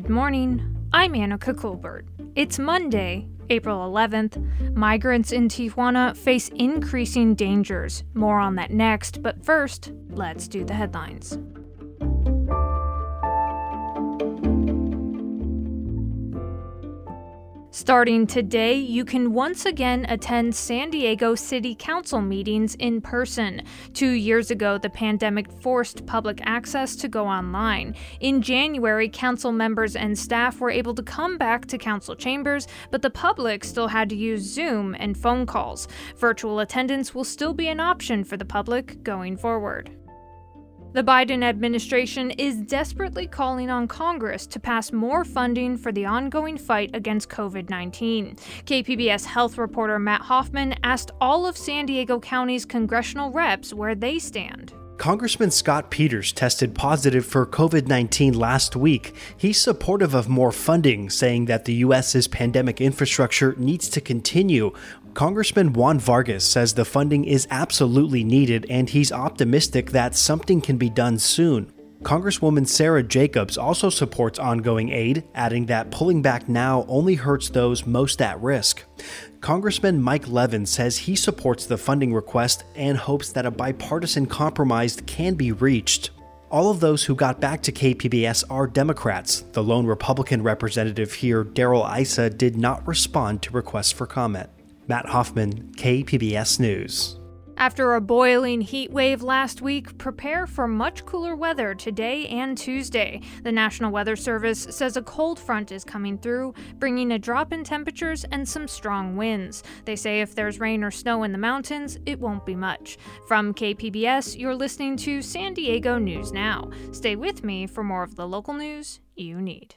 Good morning. I'm Anica Colbert. It's Monday, April 11th. Migrants in Tijuana face increasing dangers. More on that next, but first, let's do the headlines. Starting today, you can once again attend San Diego City Council meetings in person. Two years ago, the pandemic forced public access to go online. In January, council members and staff were able to come back to council chambers, but the public still had to use Zoom and phone calls. Virtual attendance will still be an option for the public going forward. The Biden administration is desperately calling on Congress to pass more funding for the ongoing fight against COVID 19. KPBS health reporter Matt Hoffman asked all of San Diego County's congressional reps where they stand. Congressman Scott Peters tested positive for COVID 19 last week. He's supportive of more funding, saying that the U.S.'s pandemic infrastructure needs to continue. Congressman Juan Vargas says the funding is absolutely needed and he's optimistic that something can be done soon. Congresswoman Sara Jacobs also supports ongoing aid, adding that pulling back now only hurts those most at risk. Congressman Mike Levin says he supports the funding request and hopes that a bipartisan compromise can be reached. All of those who got back to KPBS are Democrats. The lone Republican representative here, Darrell Issa, did not respond to requests for comment. Matt Hoffman, KPBS News. After a boiling heat wave last week, prepare for much cooler weather today and Tuesday. The National Weather Service says a cold front is coming through, bringing a drop in temperatures and some strong winds. They say if there's rain or snow in the mountains, it won't be much. From KPBS, you're listening to San Diego News Now. Stay with me for more of the local news you need.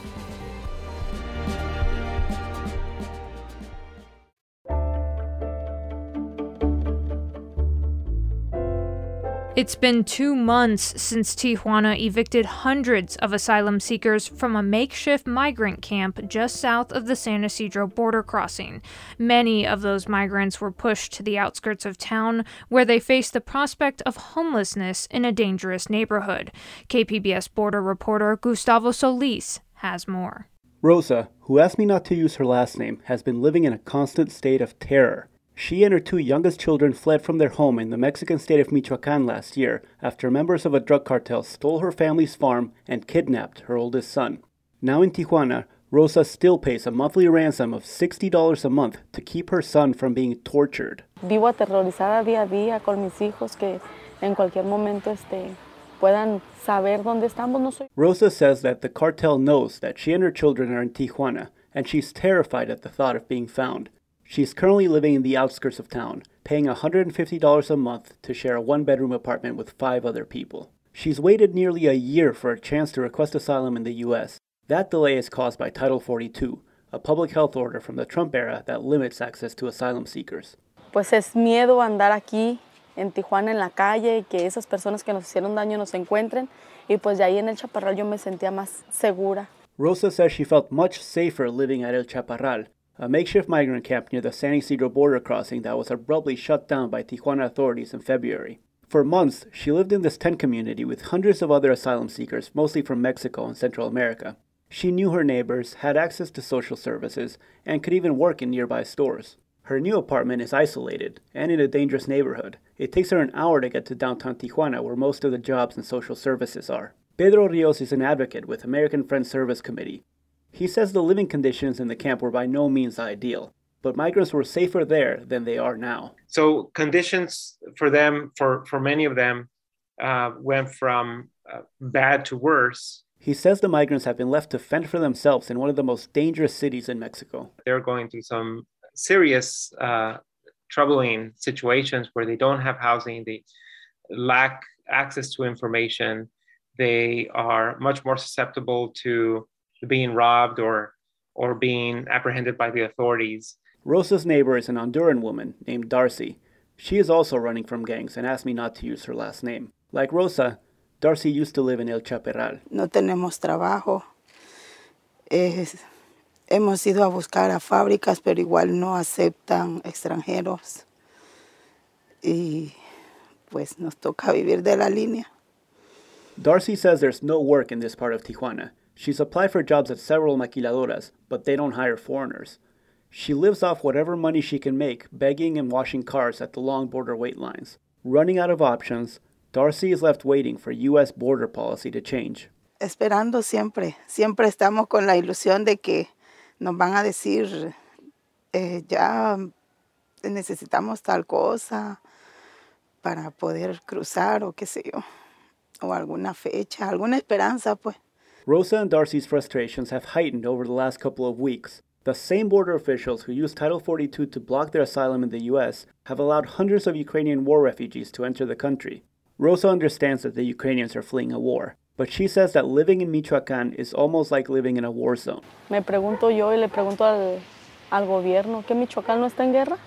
It's been two months since Tijuana evicted hundreds of asylum seekers from a makeshift migrant camp just south of the San Ysidro border crossing. Many of those migrants were pushed to the outskirts of town, where they faced the prospect of homelessness in a dangerous neighborhood. KPBS border reporter Gustavo Solis has more. Rosa, who asked me not to use her last name, has been living in a constant state of terror. She and her two youngest children fled from their home in the Mexican state of Michoacan last year after members of a drug cartel stole her family's farm and kidnapped her oldest son. Now in Tijuana, Rosa still pays a monthly ransom of $60 a month to keep her son from being tortured. Vivo aterrorizada día a día con mis hijos que en cualquier momento este, puedan saber dónde estamos. No soy... Rosa says that the cartel knows that she and her children are in Tijuana, and she's terrified at the thought of being found. She's currently living in the outskirts of town, paying $150 a month to share a one bedroom apartment with five other people. She's waited nearly a year for a chance to request asylum in the U.S. That delay is caused by Title 42, a public health order from the Trump era that limits access to asylum seekers. Pues es miedo andar aquí en Tijuana en la calle y que esas personas que nos hicieron daño nos encuentren y pues de ahí en el Chaparral yo me sentía más segura. Rosa says she felt much safer living at El Chaparral, a makeshift migrant camp near the San Ysidro border crossing that was abruptly shut down by Tijuana authorities in February. For months, she lived in this tent community with hundreds of other asylum seekers, mostly from Mexico and Central America. She knew her neighbors, had access to social services, and could even work in nearby stores. Her new apartment is isolated and in a dangerous neighborhood. It takes her an hour to get to downtown Tijuana, where most of the jobs and social services are. Pedro Rios is an advocate with American Friends Service Committee, he says the living conditions in the camp were by no means ideal, but migrants were safer there than they are now. So conditions for them, for, for many of them, uh, went from uh, bad to worse He says the migrants have been left to fend for themselves in one of the most dangerous cities in Mexico. They're going through some serious, uh, troubling situations where they don't have housing, they lack access to information, they are much more susceptible to being robbed or or being apprehended by the authorities. Rosa's neighbor is an Honduran woman named Darcy. She is also running from gangs and asked me not to use her last name. Like Rosa, Darcy used to live in El Chaparral. No tenemos trabajo. Es, hemos ido a buscar a fábricas, pero igual no aceptan extranjeros. Y pues nos toca vivir de la línea. Darcy says there's no work in this part of Tijuana. She's applied for jobs at several maquiladoras, but they don't hire foreigners. She lives off whatever money she can make begging and washing cars at the long border wait lines. Running out of options, Darcy is left waiting for U.S. border policy to change. Esperando siempre, siempre estamos con la ilusión de que nos van a decir, eh, ya necesitamos tal cosa para poder cruzar o qué sé yo, o alguna fecha, alguna esperanza, pues. Rosa and Darcy's frustrations have heightened over the last couple of weeks. The same border officials who used Title 42 to block their asylum in the US have allowed hundreds of Ukrainian war refugees to enter the country. Rosa understands that the Ukrainians are fleeing a war, but she says that living in Michoacán is almost like living in a war zone. Me pregunto yo y le pregunto al, al gobierno, ¿que Michoacán no está en guerra?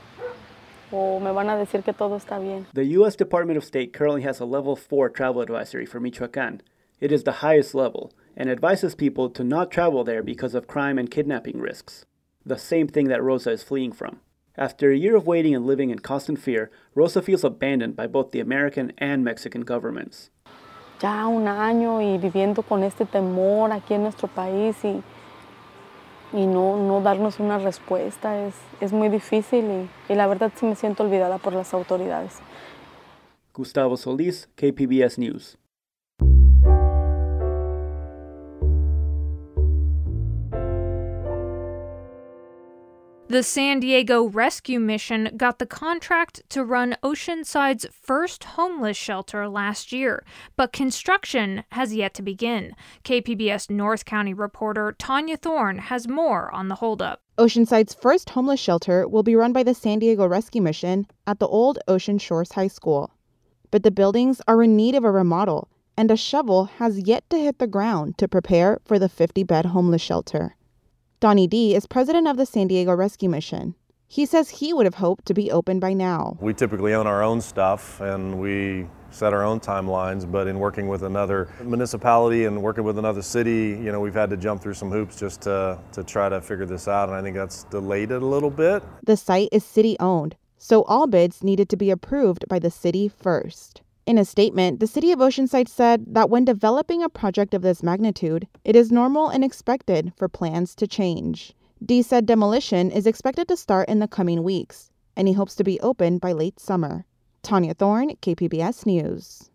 ¿O me van a decir que todo está bien? The US Department of State currently has a level 4 travel advisory for Michoacán. It is the highest level and advises people to not travel there because of crime and kidnapping risks. The same thing that Rosa is fleeing from. After a year of waiting and living in constant fear, Rosa feels abandoned by both the American and Mexican governments. Ya un año y viviendo con este temor aquí en nuestro país y, y no, no darnos una respuesta es, es muy difícil y, y la verdad sí me siento olvidada por las autoridades. Gustavo Solis, KPBS News. The San Diego Rescue Mission got the contract to run Oceanside's first homeless shelter last year, but construction has yet to begin. KPBS North County reporter Tania Thorne has more on the holdup. Oceanside's first homeless shelter will be run by the San Diego Rescue Mission at the old Ocean Shores High School. But the buildings are in need of a remodel, and a shovel has yet to hit the ground to prepare for the 50 bed homeless shelter. Donnie Dee is president of the San Diego Rescue Mission. He says he would have hoped to be open by now. We typically own our own stuff and we set our own timelines, but in working with another municipality and working with another city, you know, we've had to jump through some hoops just to, to try to figure this out, and I think that's delayed it a little bit. The site is city owned, so all bids needed to be approved by the city first. In a statement, the city of Oceanside said that when developing a project of this magnitude, it is normal and expected for plans to change. Dee said demolition is expected to start in the coming weeks, and he hopes to be open by late summer. Tania Thorne, KPBS News.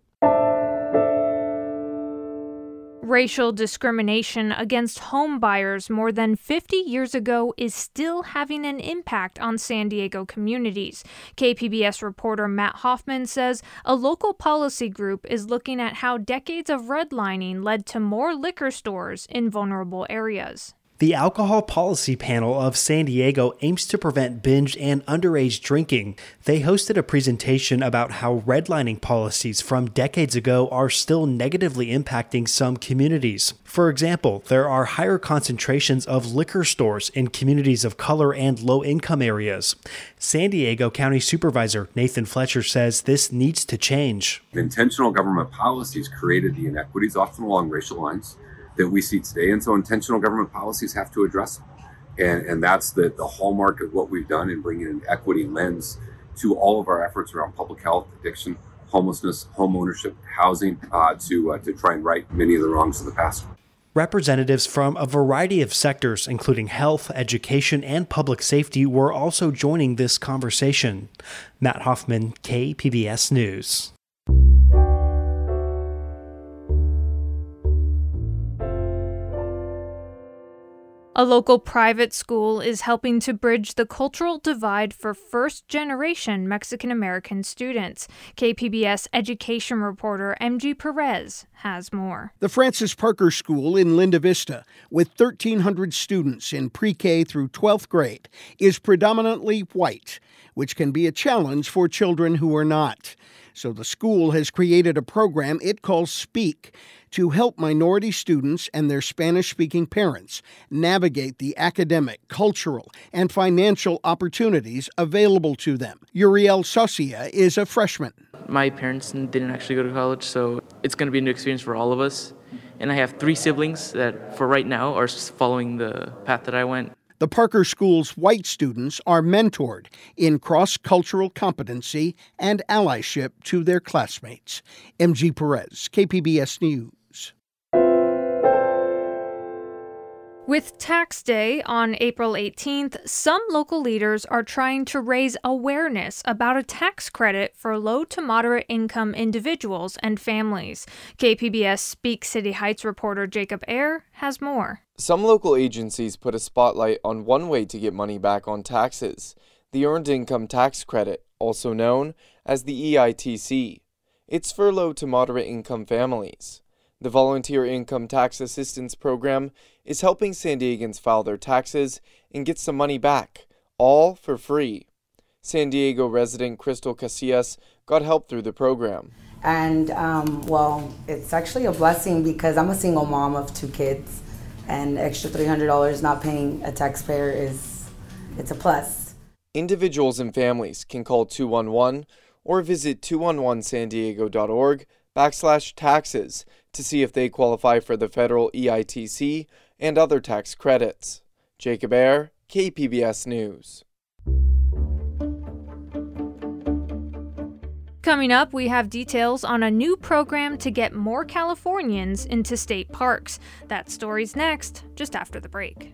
Racial discrimination against home buyers more than 50 years ago is still having an impact on San Diego communities. KPBS reporter Matt Hoffman says a local policy group is looking at how decades of redlining led to more liquor stores in vulnerable areas. The Alcohol Policy Panel of San Diego aims to prevent binge and underage drinking. They hosted a presentation about how redlining policies from decades ago are still negatively impacting some communities. For example, there are higher concentrations of liquor stores in communities of color and low income areas. San Diego County Supervisor Nathan Fletcher says this needs to change. Intentional government policies created the inequities, often along racial lines that we see today. And so intentional government policies have to address them. And, and that's the, the hallmark of what we've done in bringing an equity lens to all of our efforts around public health, addiction, homelessness, home ownership, housing, uh, to, uh, to try and right many of the wrongs of the past. Representatives from a variety of sectors, including health, education, and public safety, were also joining this conversation. Matt Hoffman, KPBS News. A local private school is helping to bridge the cultural divide for first generation Mexican American students. KPBS education reporter MG Perez has more. The Francis Parker School in Linda Vista, with 1,300 students in pre K through 12th grade, is predominantly white, which can be a challenge for children who are not. So the school has created a program it calls Speak to help minority students and their Spanish speaking parents navigate the academic, cultural, and financial opportunities available to them. Uriel Socia is a freshman. My parents didn't actually go to college, so it's going to be a new experience for all of us. And I have three siblings that, for right now, are following the path that I went. The Parker School's white students are mentored in cross cultural competency and allyship to their classmates. MG Perez, KPBS News. With Tax Day on April 18th, some local leaders are trying to raise awareness about a tax credit for low to moderate income individuals and families. KPBS Speak City Heights reporter Jacob Aere has more. Some local agencies put a spotlight on one way to get money back on taxes the Earned Income Tax Credit, also known as the EITC. It's for low to moderate income families. The Volunteer Income Tax Assistance Program is helping San Diegans file their taxes and get some money back, all for free. San Diego resident Crystal Casillas got help through the program. And um, well, it's actually a blessing because I'm a single mom of two kids, and extra $300 not paying a taxpayer is it's a plus. Individuals and families can call 211 or visit 211sandiego.org backslash taxes to see if they qualify for the federal EITC and other tax credits. Jacob Aere, KPBS News. Coming up, we have details on a new program to get more Californians into state parks. That story's next, just after the break.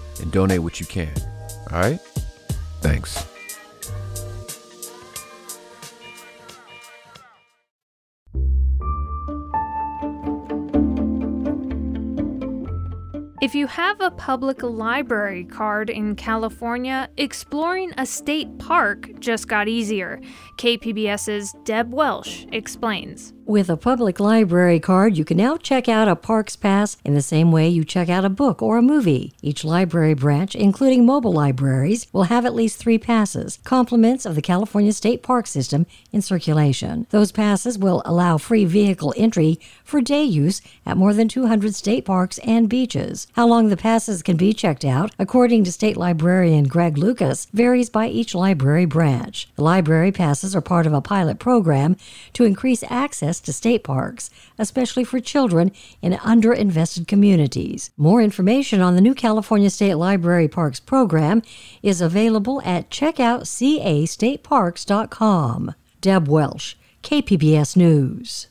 and donate what you can. All right? Thanks. If you have a public library card in California, exploring a state park just got easier. KPBS's Deb Welsh explains. With a public library card, you can now check out a parks pass in the same way you check out a book or a movie. Each library branch, including mobile libraries, will have at least three passes, complements of the California State Park System in circulation. Those passes will allow free vehicle entry for day use at more than 200 state parks and beaches. How long the passes can be checked out, according to State Librarian Greg Lucas, varies by each library branch. The library passes are part of a pilot program to increase access to state parks, especially for children in underinvested communities. More information on the new California State Library Parks program is available at checkoutcastateparks.com. Deb Welsh, KPBS News.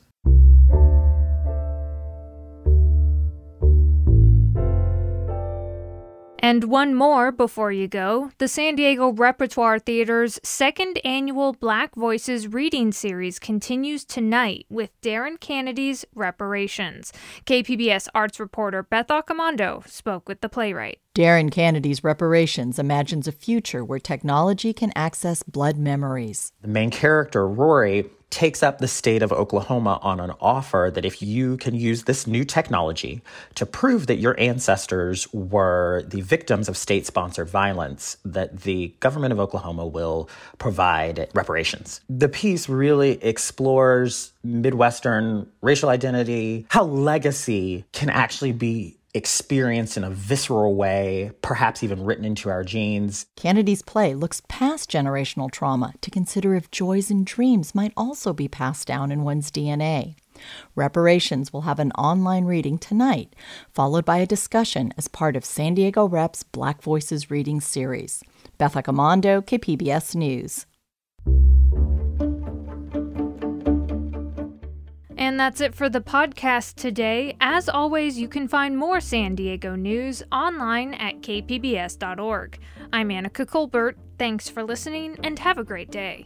And one more before you go. The San Diego Repertory Theater's second annual Black Voices reading series continues tonight with Darren Canady's Reparations. KPBS arts reporter Beth Accomando spoke with the playwright. Darren Canady's Reparations imagines a future where technology can access blood memories. The main character, Rory, takes up the state of Oklahoma on an offer that if you can use this new technology to prove that your ancestors were the victims of state sponsored violence, that the government of Oklahoma will provide reparations. The piece really explores Midwestern racial identity, how legacy can actually be experienced in a visceral way, perhaps even written into our genes. Canady's play looks past generational trauma to consider if joys and dreams might also be passed down in one's DNA. Reparations will have an online reading tonight, followed by a discussion as part of San Diego Rep's Black Voices reading series. Beth Accomando, KPBS News. And that's it for the podcast today. As always, you can find more San Diego news online at kpbs.org. I'm Anica Colbert. Thanks for listening and have a great day.